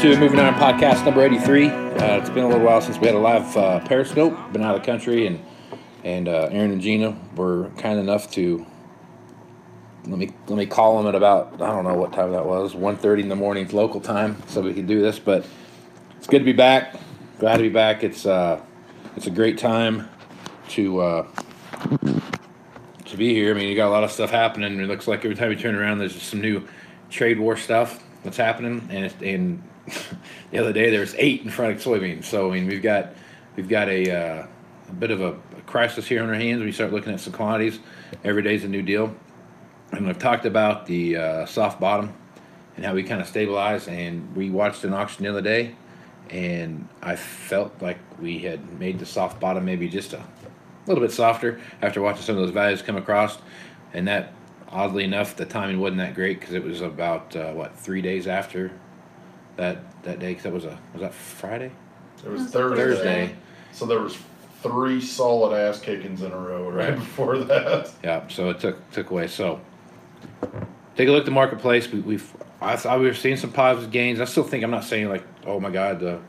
to Moving Iron Podcast number 83. Uh, it's been a little while since we had a live uh, Periscope. Been out of the country, and and uh, Aaron and Gina were kind enough to let me let me call them at about I don't know what time that was 1.30 in the morning local time, so we can do this. But it's good to be back. Glad to be back. It's uh, it's a great time to uh, to be here. I mean, you got a lot of stuff happening. It looks like every time you turn around, there's some new trade war stuff that's happening. And and the other day there was eight in front of soybeans. So I mean, we've got we've got a, uh, a bit of a, a crisis here on our hands. We start looking at some commodities. Every day's a new deal. And I've talked about the uh, soft bottom and how we kind of stabilize. And we watched an auction the other day, and I felt like we had made the soft bottom maybe just a little bit softer after watching some of those values come across. And that, oddly enough, the timing wasn't that great because it was about uh, what three days after that that day. Because that was a was that Friday? It was Thursday. Thursday. So there was three solid ass kickings in a row right, Right. before that. Yeah, so it took took away. So take a look at the marketplace. We, we've I thought we were seeing some positive gains. I still think I'm not saying like, oh my god, the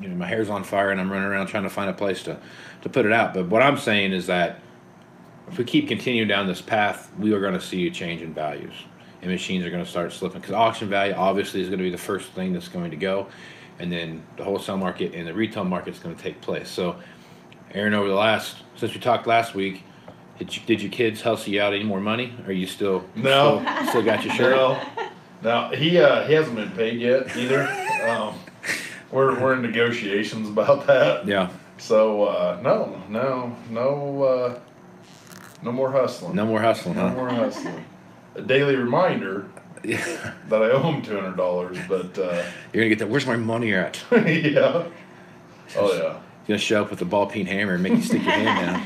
you know my hair's on fire and I'm running around trying to find a place to to put it out. But what I'm saying is that if we keep continuing down this path, we are going to see a change in values, and machines are going to start slipping because auction value obviously is going to be the first thing that's going to go, and then the wholesale market and the retail market is going to take place. So, Aaron, over the last since we talked last week, did, you, did your kids hustle you out any more money? Are you still No. still, still got your shirt? No, now he uh, he hasn't been paid yet either. um, we're we're in negotiations about that. Yeah, So uh, no, no, no, uh, no more hustling. no more hustling, No huh? more hustling. A daily reminder that I owe him two hundred dollars, but uh, You're gonna get that. Where's my money at? yeah. Oh yeah. He's gonna show up with a ball peen hammer and make you stick your hand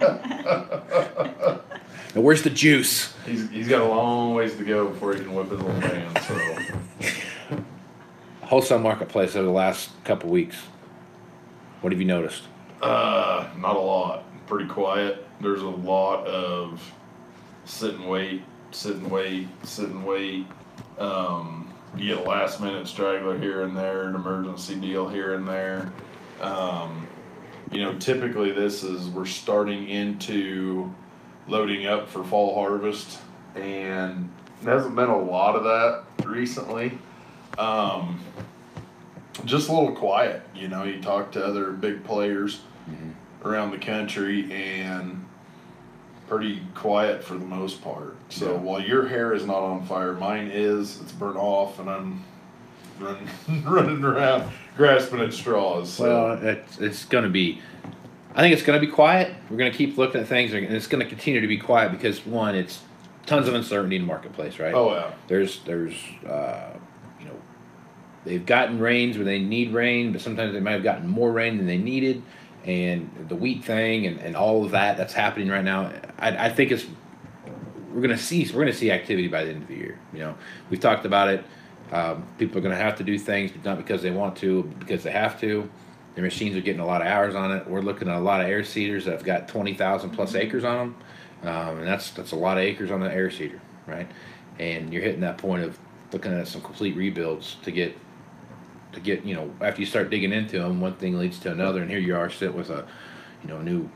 down. now, where's the juice? He's, he's got a long ways to go before he can whip his little man. So Wholesale marketplace over the last couple weeks. What have you noticed? uh, not a lot. Pretty quiet. There's a lot of sit and wait, sit and wait, sit and wait. Um, you get a last minute straggler here and there, an emergency deal here and there. Um, you know, typically this is we're starting into loading up for fall harvest, and there hasn't been a lot of that recently. Um, just a little quiet, you know. You talk to other big players around the country, and pretty quiet for the most part. So Yeah. while your hair is not on fire, mine is. It's burnt off, and I'm running running around grasping at straws. So. Well, it's, it's going to be. I think it's going to be quiet. We're going to keep looking at things, and it's going to continue to be quiet because one, it's tons of uncertainty in the marketplace, right? oh yeah. There's there's uh, you know they've gotten rains where they need rain, but sometimes they might have gotten more rain than they needed, and the wheat thing and, and all of that that's happening right now. I, I think it's we're gonna see we're gonna see activity by the end of the year. You know, we've talked about it. Um, people are gonna have to do things, but not because they want to, because they have to. Their machines are getting a lot of hours on it. We're looking at a lot of air seeders that have got twenty thousand plus acres on them, um, and that's that's a lot of acres on the air seeder, right? And you're hitting that point of looking at some complete rebuilds to get to get you know after you start digging into them, one thing leads to another, and here you are sitting with a you know new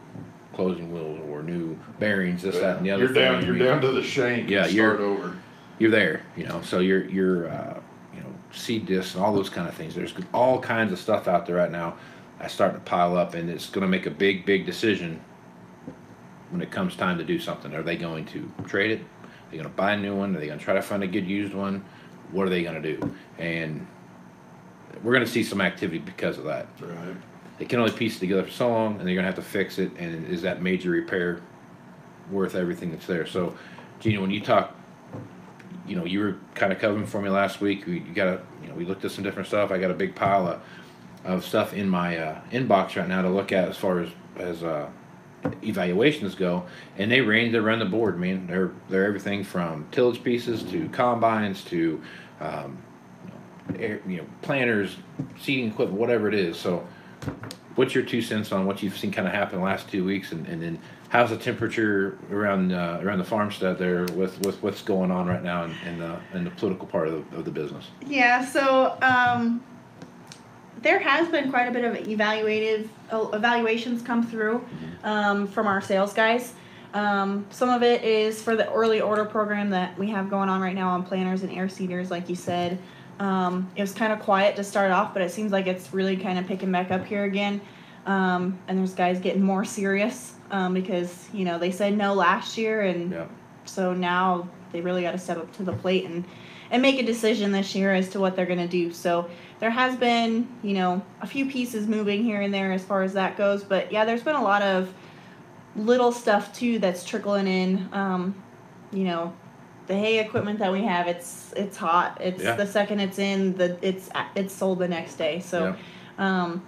closing wheels or new bearings, this, that, and the other. You're down. thing. You're down to the shank. Yeah, you're- start over. you're there, you know. So you're you're uh, you know seed discs and all those kind of things. There's all kinds of stuff out there right now. I start to pile up, and it's going to make a big big decision when it comes time to do something. Are they going to trade it? Are they going to buy a new one? Are they going to try to find a good used one? What are they going to do? And we're going to see some activity because of that. Right. They can only piece it together for so long, and they're going to have to fix it. And is that major repair worth everything that's there? So, Gina, when you talk you know, you were kind of covering for me last week. We you got a, you know, we looked at some different stuff. I got a big pile of, of stuff in my uh, inbox right now to look at as far as as uh, evaluations go, and they range They run the board. man. they're they're everything from tillage pieces to combines to um, air, you know planters, seeding equipment, whatever it is. So, what's your two cents on what you've seen kind of happen the last two weeks, and, and then how's the temperature around uh, around the farmstead there with, with what's going on right now in, in the in the political part of the, of the business? Yeah, so um, there has been quite a bit of evaluative uh, evaluations come through um, from our sales guys. Um, some of it is for the early order program that we have going on right now on planters and air seeders, like you said. Um, it was kind of quiet to start off, but it seems like it's really kind of picking back up here again. Um, and there's guys getting more serious um, because you know they said no last year, and Yeah. so now they really got to step up to the plate and and make a decision this year as to what they're going to do. So there has been, you know, a few pieces moving here and there as far as that goes, but yeah, there's been a lot of little stuff too that's trickling in. Um, you know, the hay equipment that we have, it's it's hot. It's Yeah. the second it's in, the it's it's sold the next day. So um,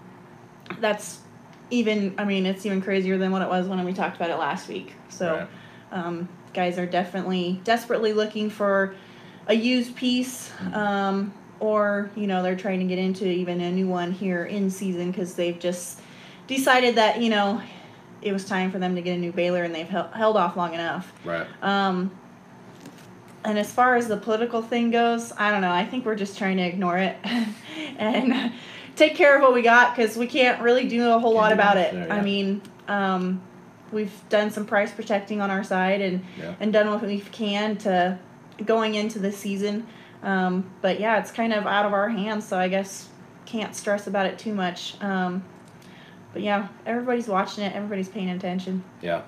that's even. I mean, it's even crazier than what it was when we talked about it last week. So Right. um, guys are definitely desperately looking for a used piece um, or you know they're trying to get into even a new one here in season because they've just decided that you know it was time for them to get a new baler and they've held off long enough Right. um, and as far as the political thing goes, I don't know. I think we're just trying to ignore it and take care of what we got because we can't really do a whole lot Can't about it. there, yeah. I mean, um, we've done some price protecting on our side and Yeah. and done what we can to going into the season. Um, but yeah, it's kind of out of our hands, so I guess can't stress about it too much. Um, but yeah, everybody's watching it. Everybody's paying attention. Yeah.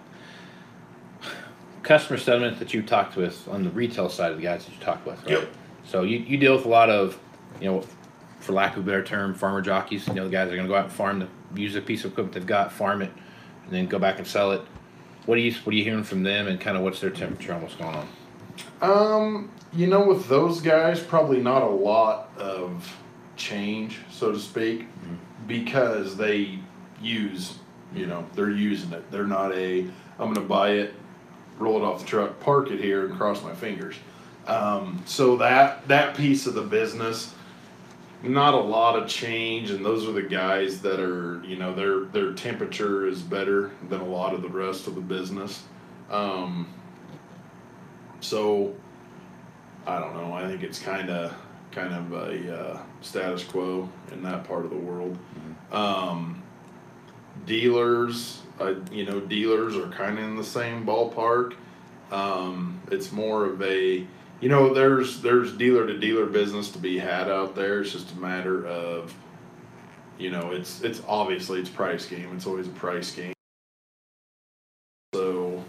Customer sentiment that you talked with on the retail side of the guys that you talked with, right? Yep. So you, you deal with a lot of, you know, for lack of a better term, farmer jockeys. You know, the guys that are going to go out and farm the use a piece of equipment they've got, farm it, and then go back and sell it. What are you What are you hearing from them, and kind of what's their temperature on what's going on? Um, you know, with those guys, probably not a lot of change, so to speak, because they use, you know, they're using it. They're not a, I'm going to buy it, roll it off the truck, park it here, and cross my fingers. Um, so that that piece of the business, not a lot of change, and those are the guys that are, you know, their their temperature is better than a lot of the rest of the business. Um, so I don't know. I think it's kind of kind of a uh, status quo in that part of the world. Um, dealers, uh, you know, dealers are kind of in the same ballpark. Um, it's more of a, you know, there's there's dealer to dealer business to be had out there. It's just a matter of, you know, it's it's obviously it's price game. It's always a price game. So,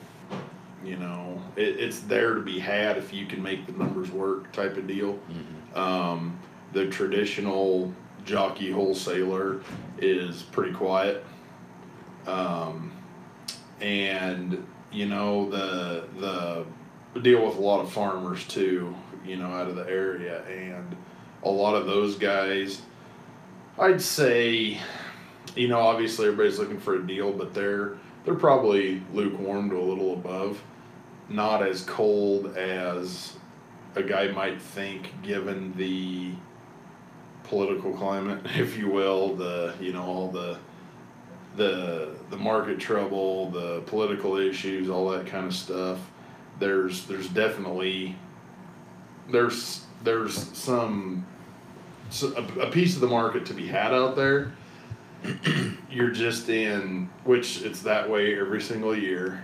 you know, it, it's there to be had if you can make the numbers work type of deal. Um, the traditional jockey wholesaler is pretty quiet. Um, and you know the the deal with a lot of farmers too, you know, out of the area, and a lot of those guys, I'd say, you know, obviously everybody's looking for a deal, but they're they're probably lukewarm to a little above, not as cold as a guy might think, given the political climate, if you will, the you know all the the the market trouble, the political issues, all that kind of stuff. There's there's definitely there's there's some a, piece of the market to be had out there. You're just in which it's that way every single year.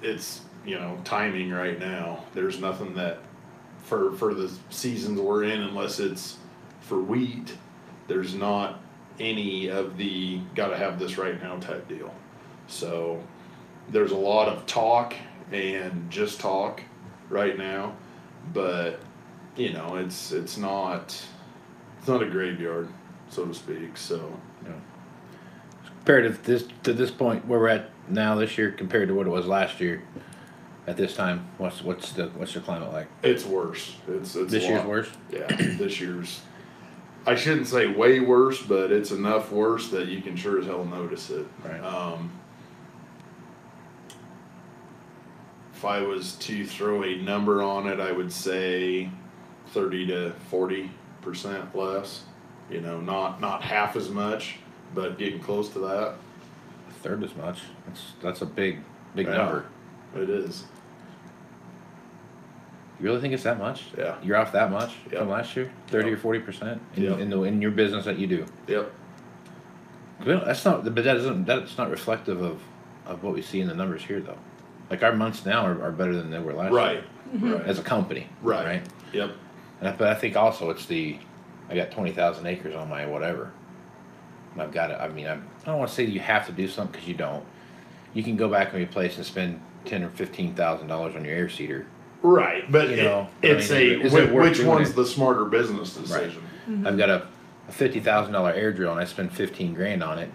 It's you know timing right now. There's nothing that for for the seasons we're in unless it's for wheat. There's not any of the got to have this right now type deal. So there's a lot of talk and just talk right now, but you know it's it's not it's not a graveyard so to speak. So yeah. Compared to this to this point where we're at now this year, compared to what it was last year, at this time, what's what's the what's the climate like? it's worse. It's it's This year's lot- worse. Yeah, this year's. I shouldn't say way worse, but it's enough worse that you can sure as hell notice it. Right. Um, if I was to throw a number on it, I would say thirty to forty percent less. You know, not not half as much, but getting close to that. A third as much. That's that's a big big Yeah. number. It is. You really think it's that much? Yeah. You're off that much Yep. from last year? Thirty Yep. or forty percent in, Yep. in the in your business that you do. Yep. Well, that's not, but that doesn't. That's not reflective of, of what we see in the numbers here, though. Like our months now are, are better than they were last Right. year Right. as a company. Right. Right. Yep. And I, but I think also it's the, I got twenty thousand acres on my whatever. And I've got it. I mean, I, I don't want to say you have to do something because you don't. You can go back and replace and spend ten or fifteen thousand dollars on your air seeder. Right, but You it- know, I it's mean, a is it which, worth which doing one's it? the smarter business decision? Mm-hmm. I've got a, a fifty thousand dollar air drill and I spend fifteen grand on it.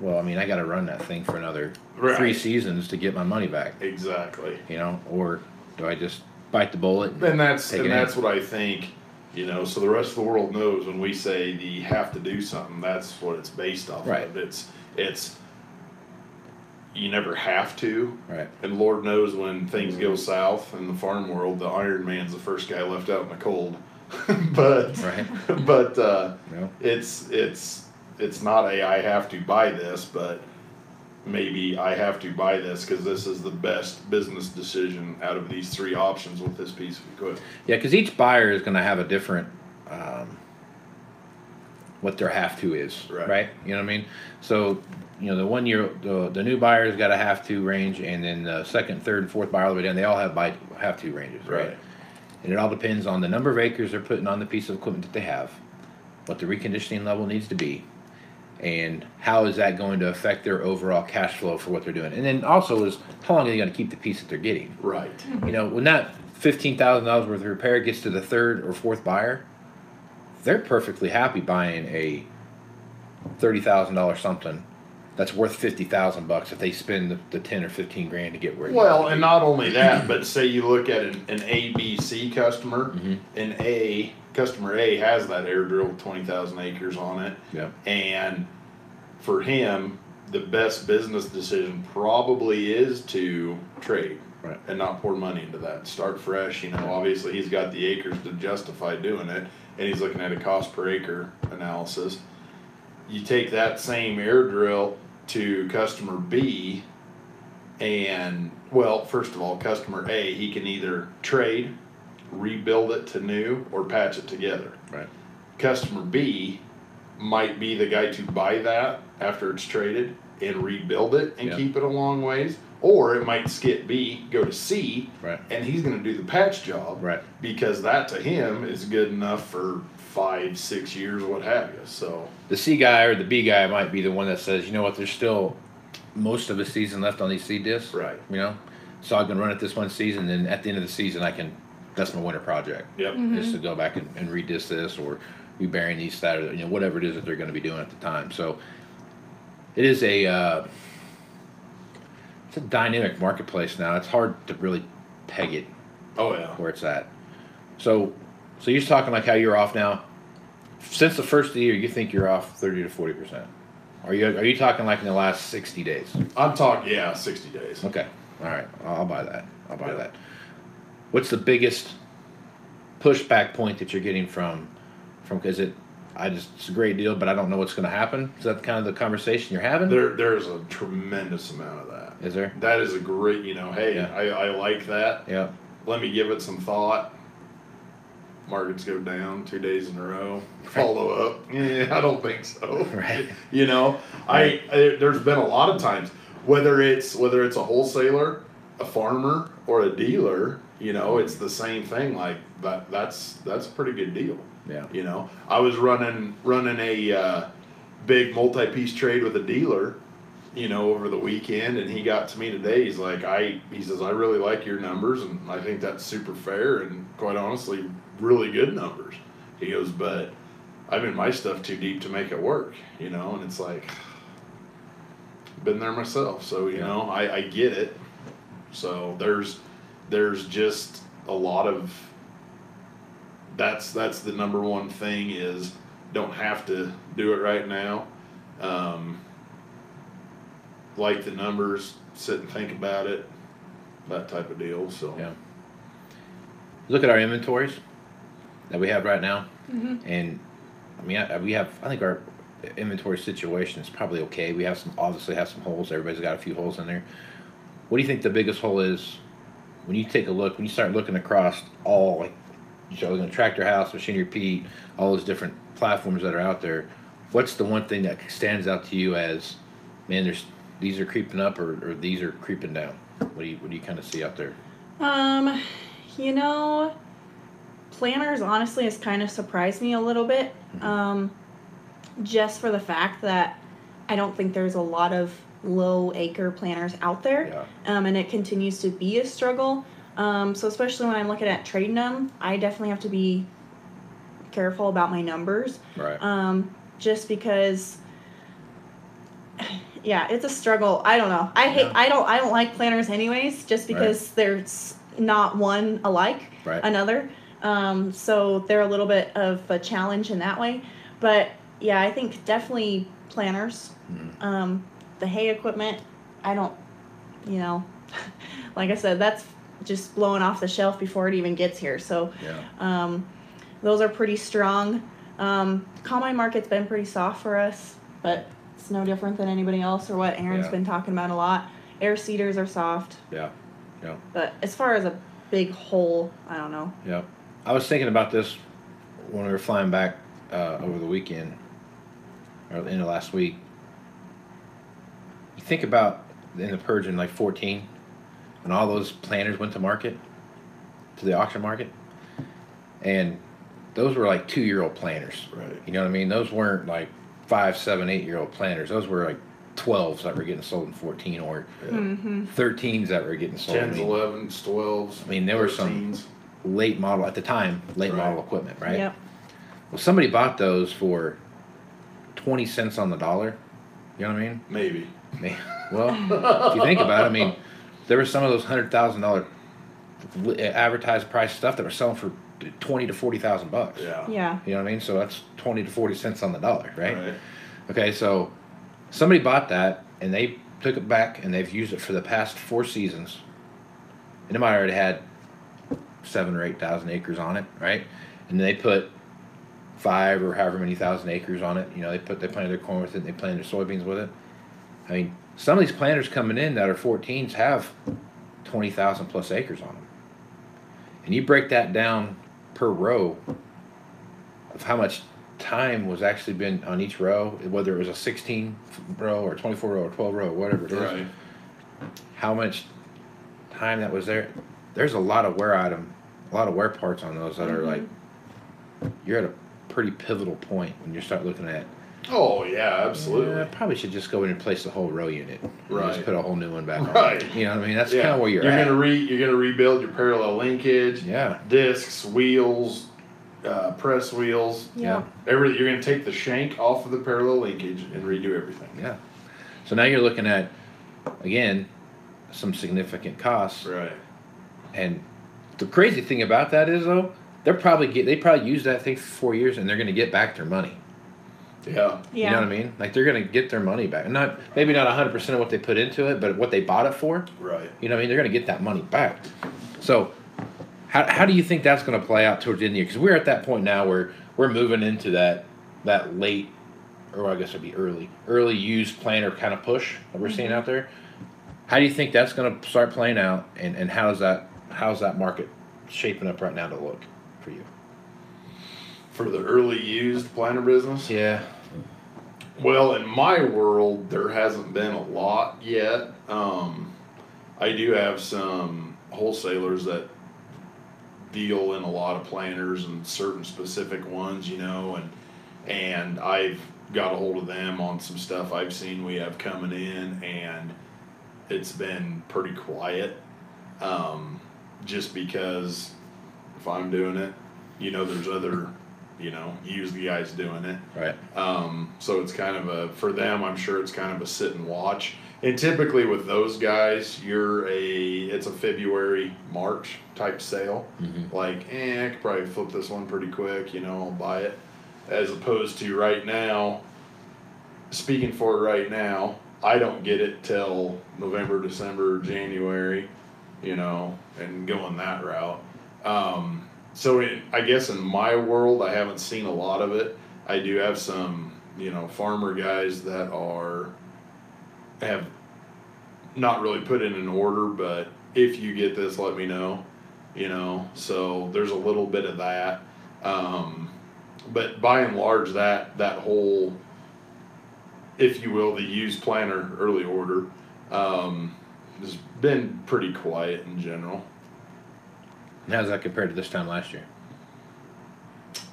Well, I mean, I got to run that thing for another Right. three seasons to get my money back. Exactly. You know, or do I just bite the bullet? And that's Take and it in. that's what I think. You know, so the rest of the world knows when we say the you have to do something. That's what it's based off Right. of. It's it's you never have to, Right. and Lord knows when things go south in the farm world, the Iron Man's the first guy left out in the cold. but Right. but uh, No. it's it's it's not a I have to buy this, but maybe I have to buy this because this is the best business decision out of these three options with this piece of equipment. Yeah, because each buyer is going to have a different, um, what their have to is, Right. right. You know what I mean? So, you know, the one year, the, the new buyer's got a have to range, and then the second, third, and fourth buyer all the way down, they all have buy have to ranges, right? Right. And it all depends on the number of acres they're putting on the piece of equipment that they have, what the reconditioning level needs to be, and how is that going to affect their overall cash flow for what they're doing. And then also is how long are they going to keep the piece that they're getting? Right. You know, when that fifteen thousand dollars worth of repair gets to the third or fourth buyer, they're perfectly happy buying a thirty thousand dollars something that's worth fifty thousand bucks if they spend the, the ten or fifteen grand to get where. it Well, and not only that, but say you look at an, an ABC customer, Mhm. and A customer A has that air drill with twenty thousand acres on it, yeah, and for him, the best business decision probably is to trade. Right. And not pour money into that. Start fresh. You know, obviously he's got the acres to justify doing it, and he's looking at a cost per acre analysis. You take that same air drill to customer B, and well, first of all, customer A, he can either trade, rebuild it to new, or patch it together right, customer B might be the guy to buy that after it's traded and rebuild it and keep it a long ways. Or it might skip B, go to C, right, and he's going to do the patch job right. because that to him is good enough for five, six years, what have you. So, The C guy or the B guy might be the one that says, you know what, there's still most of the season left on these seed discs. Right. You know, so I can run it this one season, and at the end of the season, I can. That's my winter project. yep. Just to go back and, and redisc this or reburying these that or you know whatever it is that they're going to be doing at the time. So it is a uh, it's a dynamic marketplace now. It's hard to really peg it Oh, yeah. where it's at. So so you're talking like how you're off now. Since the first of the year, you think you're off thirty to forty percent. Are you are you talking like in the last sixty days? I'm talking, yeah, 60 days. Okay, all right, I'll, I'll buy that. I'll buy Yeah. that. What's the biggest pushback point that you're getting from from because it? I just it's a great deal, but I don't know what's going to happen. Is that kind of the conversation you're having? There, there's a tremendous amount of that. Is there? That is a great, you know, hey, Yeah. I, I like that. Yeah. let me give it some thought. Markets go down two days in a row. Follow up. Yeah, I don't think so. Right. You know, I, I there's been a lot of times whether it's whether it's a wholesaler, a farmer, or a dealer. You know, it's the same thing. Like that. That's that's a pretty good deal. Yeah. You know, I was running running a uh, big multi-piece trade with a dealer, you know, over the weekend, and he got to me today. He's like, I he says I really like your numbers, and I think that's super fair, and quite honestly, really good numbers. He goes, but I've been my stuff too deep to make it work, you know, and it's like, been there myself, so you Yeah. know, I I get it. So there's there's just a lot of that's that's the number one thing is don't have to do it right now. Um, like the numbers, sit and think about it. that type of deal. So Yeah. Look at our inventories that we have right now, Mhm. and I mean, I, we have. I think our inventory situation is probably okay. We have some, obviously have some holes. Everybody's got a few holes in there. What do you think the biggest hole is when you take a look? When you start looking across all, like, you start looking at Tractor House, Machinery Pete, all those different platforms that are out there. What's the one thing that stands out to you as, man? There's these are creeping up, or, or these are creeping down. What do you what do you kind of see out there? Um, you know, planters honestly has kind of surprised me a little bit. Um, just for the fact that I don't think there's a lot of low acre planters out there. Yeah. Um, and it continues to be a struggle. Um, so especially when I'm looking at trading them, I definitely have to be careful about my numbers. Right. Um, just because yeah, it's a struggle. I don't know. I hate Yeah. I don't I don't like planters anyways, just because there's not one alike Right. another. Um, so they're a little bit of a challenge in that way. But yeah, I think definitely planters. Mhm. Um, the hay equipment, I don't you know, like I said, that's just blowing off the shelf before it even gets here. So Yeah. um, those are pretty strong. Um, combine market's been pretty soft for us, but it's no different than anybody else or what Aaron's Yeah. been talking about a lot. Air seeders are soft, Yeah. Yeah. but as far as a big hole, I don't know. Yeah. I was thinking about this when we were flying back uh, over the weekend or the end of last week. You think about in the purge in like 14 when all those planters went to market, to the auction market, and those were like two year old planters. Right. You know what I mean? Those weren't like five, seven, eight year old planters. Those were like 12s that were getting sold in 14 or Mm-hmm. 13s that were getting sold. I mean, elevens, twelves. I mean, there were some- 13s. Late model at the time, late Right. model equipment, right? Yep. Well, somebody bought those for twenty cents on the dollar. You know what I mean? Maybe. Man, Well, if you think about it, I mean, there were some of those hundred thousand dollar eh, advertised price stuff that were selling for twenty to forty thousand bucks. Yeah. Yeah. You know what I mean? So that's twenty to forty cents on the dollar, right? Right. Okay, so somebody bought that and they took it back and they've used it for the past four seasons. And it might already had seven or eight thousand acres on it, right? And they put five or however many thousand acres on it. You know, they put they planted their corn with it, they planted their soybeans with it. I mean, some of these planters coming in that are 14s have twenty thousand plus acres on them. And you break that down per row of how much time was actually been on each row, whether it was a 16 row or 24 row or 12 row, whatever it is, Right. how much time that was there. There's a lot of wear item, a lot of wear parts on those that are like, you're at a pretty pivotal point when you start looking at. Oh yeah, absolutely. "Yeah, I probably should just go in and replace the whole row unit. and Right. Just put a whole new one back on. Right. You know what I mean? That's yeah. kind of where you're, you're at. gonna re you're gonna rebuild your parallel linkage, yeah. discs, wheels, uh, press wheels. Yeah. Every you're gonna take the shank off of the parallel linkage and redo everything. Yeah. So now you're looking at, again, some significant costs. Right. And the crazy thing about that is though, they're probably get they probably use that thing for four years and they're gonna get back their money. Yeah. Yeah. You know what I mean? Like they're gonna get their money back. Not maybe not hundred percent of what they put into it, but what they bought it for. Right. You know what I mean? They're gonna get that money back. So how, how do you think that's gonna play out towards the end of the year? Because we're at that point now where we're moving into that that late or I guess it'd be early, early used planter kind of push that we're seeing mm-hmm. out there. How do you think that's going to start playing out, and, and how's that how's that market shaping up right now to look for you? For the early used planter business. Yeah, Well, in my world, there hasn't been a lot yet. Um, I do have some wholesalers that deal in a lot of planters and certain specific ones, you know, and and I've got a hold of them on some stuff I've seen we have coming in, and it's been pretty quiet. Um, just because if I'm doing it, you know, there's other, you know, used guys doing it. right. Um, so it's kind of a for them. I'm sure it's kind of a sit and watch. And typically with those guys, you're a it's a February March type sale. Mhm. Like, eh, I could probably flip this one pretty quick. You know, I'll buy it. As opposed to right now. Speaking for right now, I don't get it till November, December, January. You know, and going that route. Um, so I guess in my world, I haven't seen a lot of it. I do have some, you know, farmer guys that are have not really put in an order, but if you get this, let me know. You know, so there's a little bit of that. Um, but by and large, that that whole, if you will, the used planter early order um, has been pretty quiet in general. How's that compared to this time last year?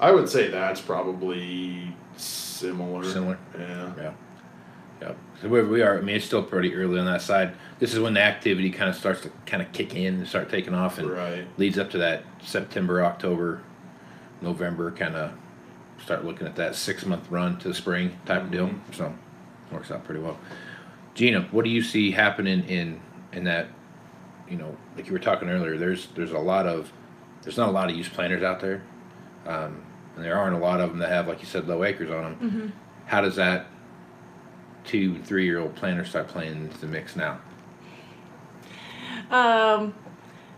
I would say that's probably similar. Similar. Yeah. Yeah. Yeah. So we, we are. I mean, it's still pretty early on that side. This is when the activity kind of starts to kind of kick in and start taking off, and Right. leads up to that September, October, November kind of start looking at that six month run to the spring type of deal. Mm-hmm. So works out pretty well. Gina, what do you see happening in in that? You know, like you were talking earlier, there's there's a lot of there's not a lot of used planters out there, um, and there aren't a lot of them that have, like you said, low acres on them. Mm-hmm. How does that two three year old planter start playing into the mix now? Um,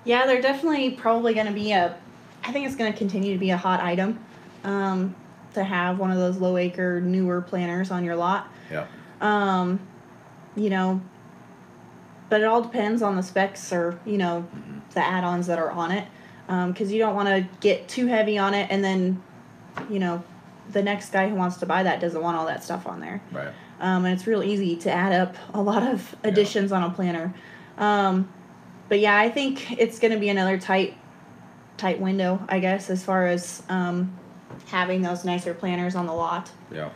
yeah, they're definitely probably going to be a. I think it's going to continue to be a hot item, um, to have one of those low acre newer planters on your lot. Yeah. Um, you know, but it all depends on the specs or you know the add-ons that are on it, because you don't want to get too heavy on it and then, you know, the next guy who wants to buy that doesn't want all that stuff on there Right. um, and it's real easy to add up a lot of additions on a planter. Um, but yeah, I think it's going to be another tight, tight window, I guess, as far as um, having those nicer planters on the lot. Yeah.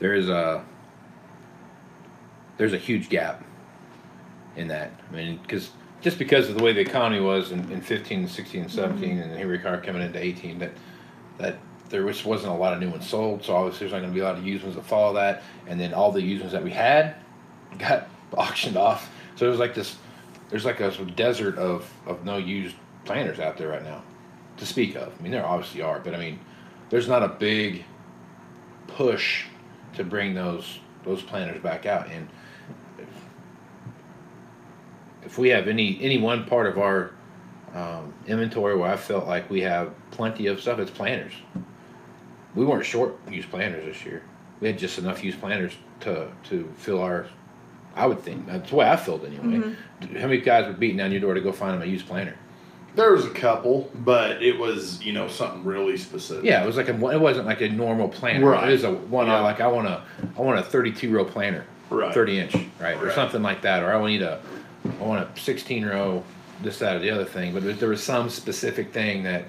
There is a there's a huge gap in that. I mean, because just because of the way the economy was in, in 15, 16, and 17, mm-hmm. and here we are coming into 18, that that there was, wasn't a lot of new ones sold, so obviously there's not going to be a lot of used ones that follow that, and then all the used ones that we had got auctioned off. So there's like this, there's like a desert of, of no used planters out there right now, to speak of. I mean, there obviously are, but I mean, there's not a big push to bring those those planters back out. And if we have any any one part of our um, inventory where I felt like we have plenty of stuff, it's planters. We weren't short used planters this year. We had just enough used planters to to fill our. I would think that's the way I felt anyway. How many guys were beating down your door to go find them a used planter? There was a couple, but it was you know something really specific. Yeah, it was like a. It wasn't like a normal planter. Right. It was a one. Yeah. Like I want a. I want a 32 row planter. Right. 30 inch, right, or something like that, or I want need a. I want a 16 row, this, that, or the other thing. But there, was some specific thing that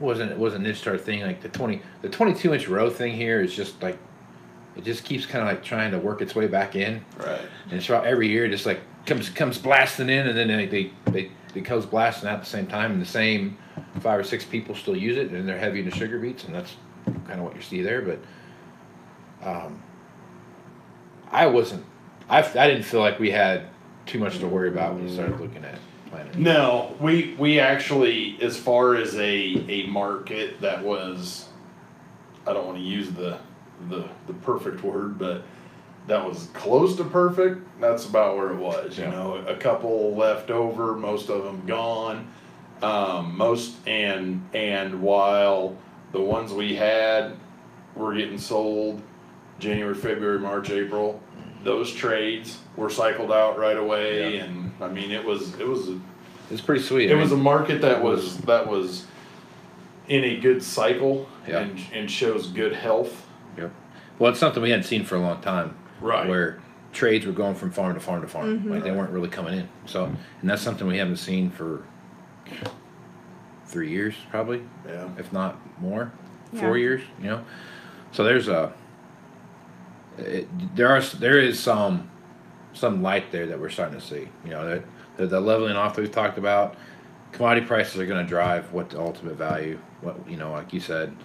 wasn't it wasn't niche star thing like the 20 the 22 inch row thing here is just like it just keeps kind of like trying to work its way back in Right. and it's about every year it just like comes comes blasting in and then they they, they it comes blasting out at the same time and the same five or six people still use it and they're heavy into sugar beets and that's kind of what you see there but um, I wasn't I, I didn't feel like we had too much to worry about when you start looking at planters. No, we we actually, as far as a a market that was, I don't want to use the the the perfect word, but that was close to perfect. That's about where it was. You Yeah. know, a couple left over, most of them gone. Um, most and and while the ones we had were getting sold January, February, March, April, those trades were cycled out right away, Yeah. and I mean it was it was. A, It's pretty sweet. it I was a market that was that was in a good cycle Yeah. and and shows good health. Yep. Well, it's something we hadn't seen for a long time. Right. Where trades were going from farm to farm to farm. Mm-hmm. Like they weren't really coming in. So, and that's something we haven't seen for three years, probably, Yeah. if not more, four years. You know. So there's a. It, there are there is some some light there that we're starting to see. You know that the, the leveling off that we've talked about. Commodity prices are going to drive what the ultimate value. What you know, like you said,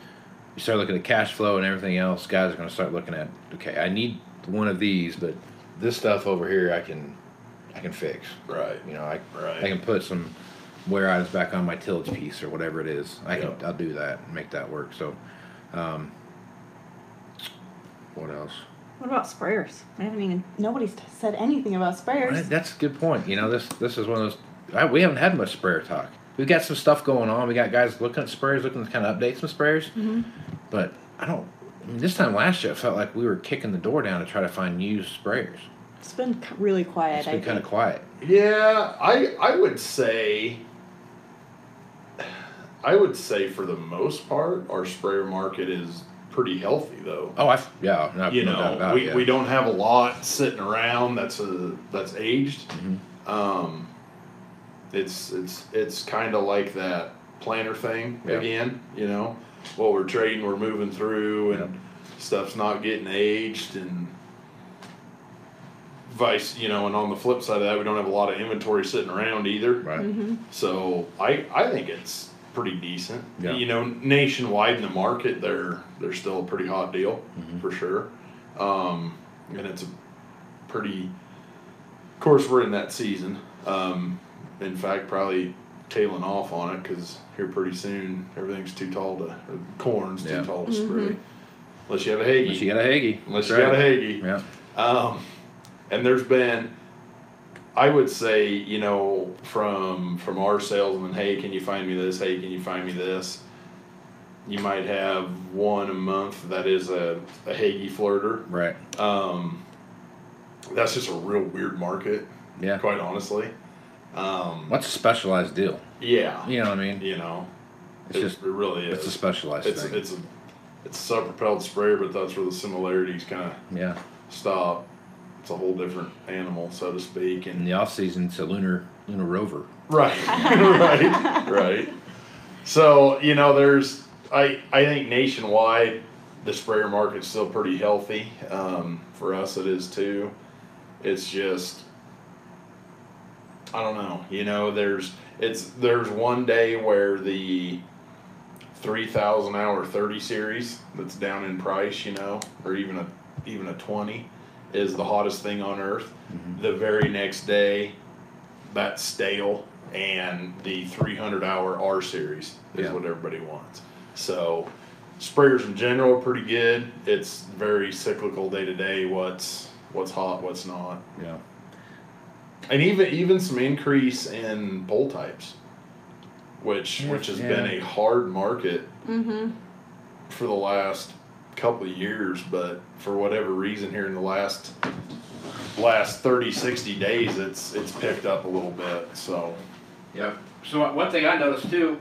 you start looking at cash flow and everything else. Guys are going to start looking at okay, I need one of these, but this stuff over here I can I can fix. Right. You know, I Right. I can put some wear items back on my tillage piece or whatever it is. I can I'll do that and make that work. So, um, what else? What about sprayers? I haven't even. Nobody's said anything about sprayers. Right, That's a good point. You know, this this is one of those I, we haven't had much sprayer talk. We've got some stuff going on. We got guys looking at sprayers, looking to kind of update some sprayers. Mm-hmm. But I don't. I mean, this time last year, it felt like we were kicking the door down to try to find used sprayers. It's been really quiet. It's been kind of quiet. Yeah, I I would say I would say for the most part our sprayer market is pretty healthy though. Oh, I yeah, no, you no know, about we, it, yeah. we don't have a lot sitting around that's a that's aged. Mhm. Um, it's it's it's kind of like that planter thing Yeah. again. You know, what we're trading, we're moving through, and Yep. stuff's not getting aged, and vice. You know, and on the flip side of that, we don't have a lot of inventory sitting around either. Right. Mm-hmm. So I I think it's pretty decent. Yeah. You know, nationwide in the market, they're they're still a pretty hot deal Mhm. for sure. Um, and it's a pretty. Of course, we're in that season. Um, in fact, probably tailing off on it because here pretty soon everything's too tall to or corn's Yeah. too tall to Mhm. spray. Unless you have a Hagie. Unless you got a Hagie. Unless That's you got a right. Hagie. Yeah. Um, and there's been, I would say, you know, from from our salesman, hey, can you find me this? Hey, can you find me this? You might have one a month that is a, a Hagie flirter. Right. Um, that's just a real weird market, Yeah. quite honestly. Um, What's a specialized deal? yeah, You know what I mean? you know, It's it, just it really is. it's a specialized it's thing. it's a it's a self-propelled sprayer, but that's where the similarities kind of yeah. stop. It's a whole different animal, so to speak, And In the off season, it's a lunar lunar rover. right, right, right. So you know, there's I I think nationwide the sprayer market's still pretty healthy. Um, for us, it is too. It's just I don't know. You know, there's it's there's one day where the three thousand hour thirty series that's down in price, you know, or even a even a twenty is the hottest thing on earth. The very next day, that's stale, and the three hundred hour R series is Yeah. what everybody wants. So sprayers in general are pretty good. It's very cyclical day to day. What's what's hot, what's not Yeah. and even even some increase in bowl types, which Yeah, which has yeah. been a hard market Mm-hmm. for the last couple of years, but for whatever reason here in the last last 30 60 days it's it's picked up a little bit so Yeah. So one thing I noticed too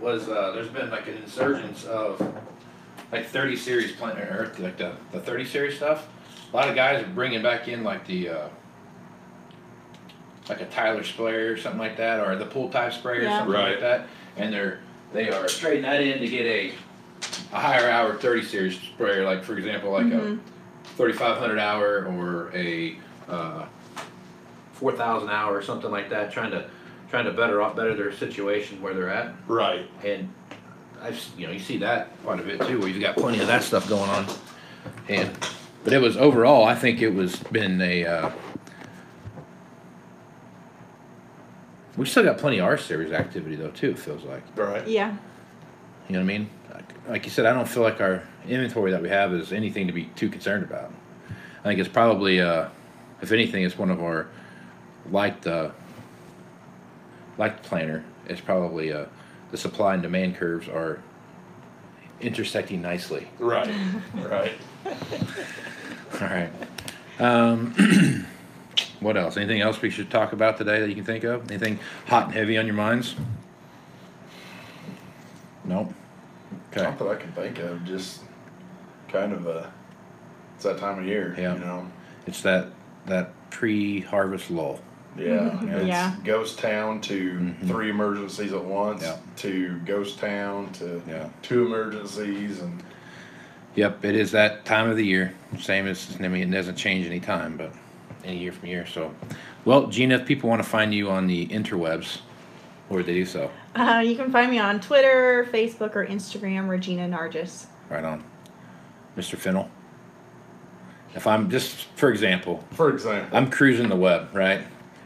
was uh, there's been like an insurgence of like 30 series plant or like the, the 30 series stuff. A lot of guys are bringing back in like the uh, like a Tyler sprayer or something like that, or the pool type sprayer or something Right. like that, and they're they are trading that in to get a a higher hour 30 series sprayer, like for example, like Mhm. a 3500 hour or a uh, 4000 hour or something like that, trying to trying to better off better their situation where they're at. right And I've you know you see that quite a bit too, where you've got plenty of that stuff going on. And but it was overall, I think it was been a. Uh, we still got plenty of R series activity though too. It feels like right Yeah. you know what I mean. Like, like you said, I don't feel like our inventory that we have is anything to be too concerned about. I think it's probably, uh, if anything, it's one of our liked uh, liked planter. It's probably uh, the supply and demand curves are intersecting nicely. right right All right. Um, what else? Anything else we should talk about today that you can think of? Anything hot and heavy on your minds? Nope. Okay. not that i can think of just kind of a it's that time of year Yeah. you know It's that that pre-harvest lull. Yeah, Yeah. it's Yeah. ghost town to Mhm. three emergencies at once Yeah. to ghost town to Yeah. two emergencies and Yep, it is that time of the year. Same as I mean, it doesn't change any time, but any year from year. So, well, Gina, if people want to find you on the interwebs, where would they do so? Uh, you can find me on Twitter, Facebook, or Instagram, Regina Narjes. Right on, Mr. Fintel. If I'm just, for example, for example, I'm cruising the web, right?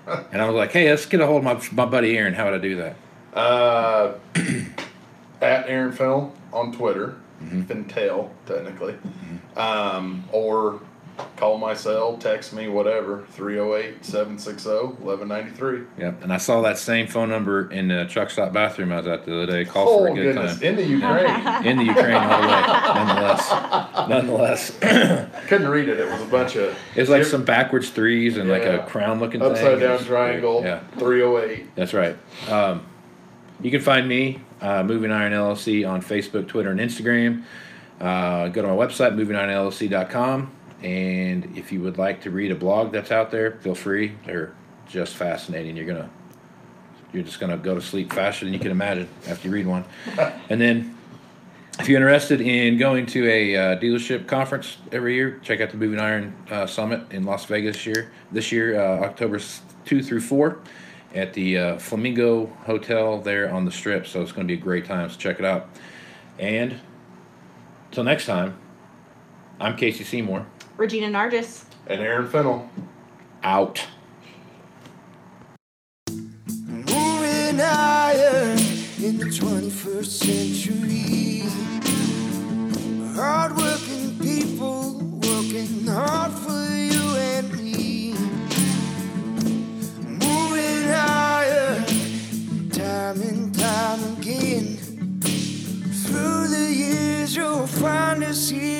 And I was like, hey, let's get a hold of my, my buddy Aaron. How would I do that? uh, at Aaron Fintel on Twitter, Mhm. Fintel technically, um, or call my cell, text me, whatever, 308 760 1193. Yep. And I saw that same phone number in the truck stop bathroom I was at the other day. Call Oh, for a good goodness. time. In the Ukraine. In the Ukraine all the way, nonetheless. Nonetheless. Couldn't read it. It was a bunch of. It's like some backwards threes and like a crown looking thing. upside down triangle, Yeah. 308. That's right. Um, you can find me, uh, Moving Iron LLC, on Facebook, Twitter, and Instagram. Uh, go to my website, movingironllc.com. And if you would like to read a blog that's out there, feel free. They're just fascinating. You're gonna, you're just gonna go to sleep faster than you can imagine after you read one. and then, if you're interested in going to a uh, dealership conference every year, check out the Moving Iron uh, Summit in Las Vegas this year. This year, uh, October two through four, at the uh, Flamingo Hotel there on the Strip. So it's going to be a great time. So check it out. And till next time, I'm Casey Seymour. Regina Narjes. And Aaron Fintel. Out. Moving in the 21st century. Hardworking people working hard for you and me. Moving higher, time and time again. Through the years, you'll find us here.